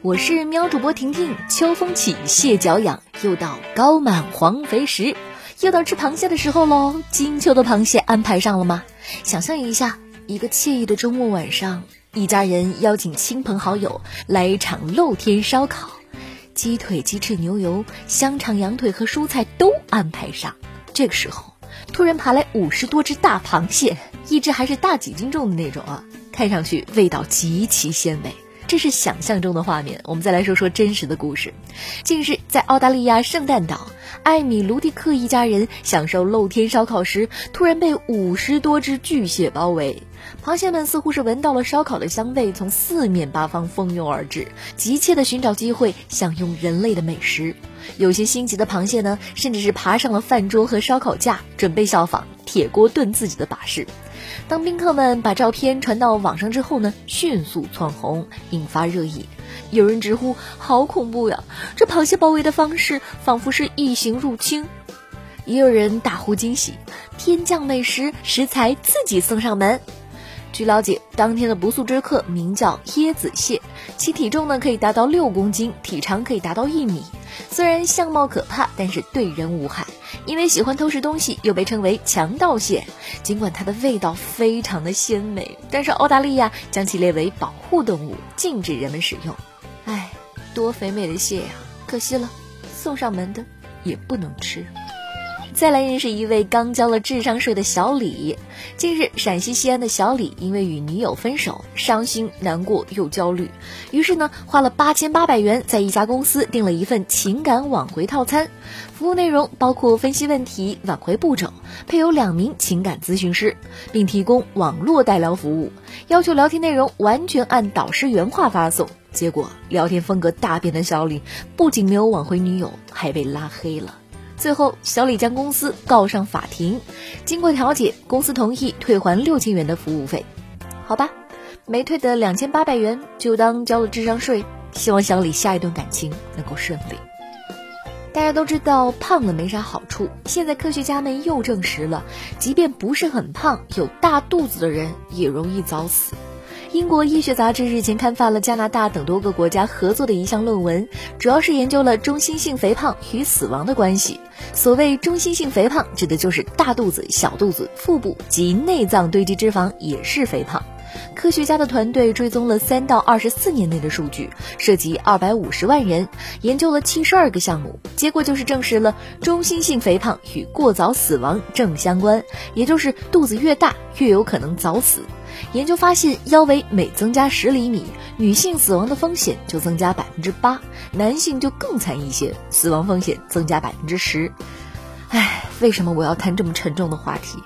我是喵主播婷婷。秋风起，蟹脚痒，又到高满黄肥时，又到吃螃蟹的时候喽。金秋的螃蟹安排上了吗？想象一下，一个惬意的周末晚上，一家人邀请亲朋好友来一场露天烧烤，鸡腿、鸡翅、牛油、香肠、羊腿和蔬菜都安排上。这个时候，突然爬来五十多只大螃蟹，一只还是大几斤重的那种啊，看上去味道极其鲜美。这是想象中的画面，我们再来说说真实的故事。近日，在澳大利亚圣诞岛，艾米·卢迪克一家人享受露天烧烤时，突然被五十多只巨蟹包围。螃蟹们似乎是闻到了烧烤的香味，从四面八方蜂拥而至，急切地寻找机会享用人类的美食。有些心急的螃蟹呢，甚至是爬上了饭桌和烧烤架，准备效仿铁锅炖自己的把式。当宾客们把照片传到网上之后呢，迅速窜红，引发热议。有人直呼：“好恐怖呀！这螃蟹包围的方式仿佛是异形入侵。”也有人大呼惊喜：“天降美食，食材自己送上门。”据了解，当天的不速之客名叫椰子蟹，其体重呢可以达到六公斤，体长可以达到一米。虽然相貌可怕，但是对人无害。因为喜欢偷吃东西，又被称为强盗蟹。尽管它的味道非常的鲜美，但是澳大利亚将其列为保护动物，禁止人们使用。唉，多肥美的蟹呀，可惜了，送上门的也不能吃。再来认识一位刚交了智商税的小李。近日，陕西西安的小李因为与女友分手，伤心难过又焦虑，于是呢，花了八千八百元在一家公司订了一份情感挽回套餐。服务内容包括分析问题、挽回步骤，配有两名情感咨询师，并提供网络代聊服务，要求聊天内容完全按导师原话发送。结果，聊天风格大变的小李不仅没有挽回女友，还被拉黑了。最后，小李将公司告上法庭。经过调解，公司同意退还六千元的服务费。好吧，没退的两千八百元就当交了智商税。希望小李下一段感情能够顺利。大家都知道胖了没啥好处，现在科学家们又证实了，即便不是很胖，有大肚子的人也容易早死。英国医学杂志日前刊发了加拿大等多个国家合作的一项论文，主要是研究了中心性肥胖与死亡的关系。所谓中心性肥胖，指的就是大肚子、小肚子、腹部及内脏堆积脂肪也是肥胖。科学家的团队追踪了三到二十四年内的数据，涉及二百五十万人，研究了七十二个项目，结果就是证实了中心性肥胖与过早死亡正相关，也就是肚子越大越有可能早死。研究发现，腰围每增加十厘米，女性死亡的风险就增加百分之八，男性就更惨一些，死亡风险增加百分之十。唉，为什么我要谈这么沉重的话题？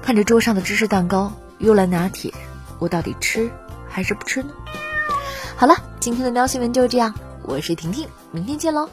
看着桌上的芝士蛋糕、幽兰拿铁，我到底吃还是不吃呢？好了，今天的喵新闻就这样，我是婷婷，明天见喽。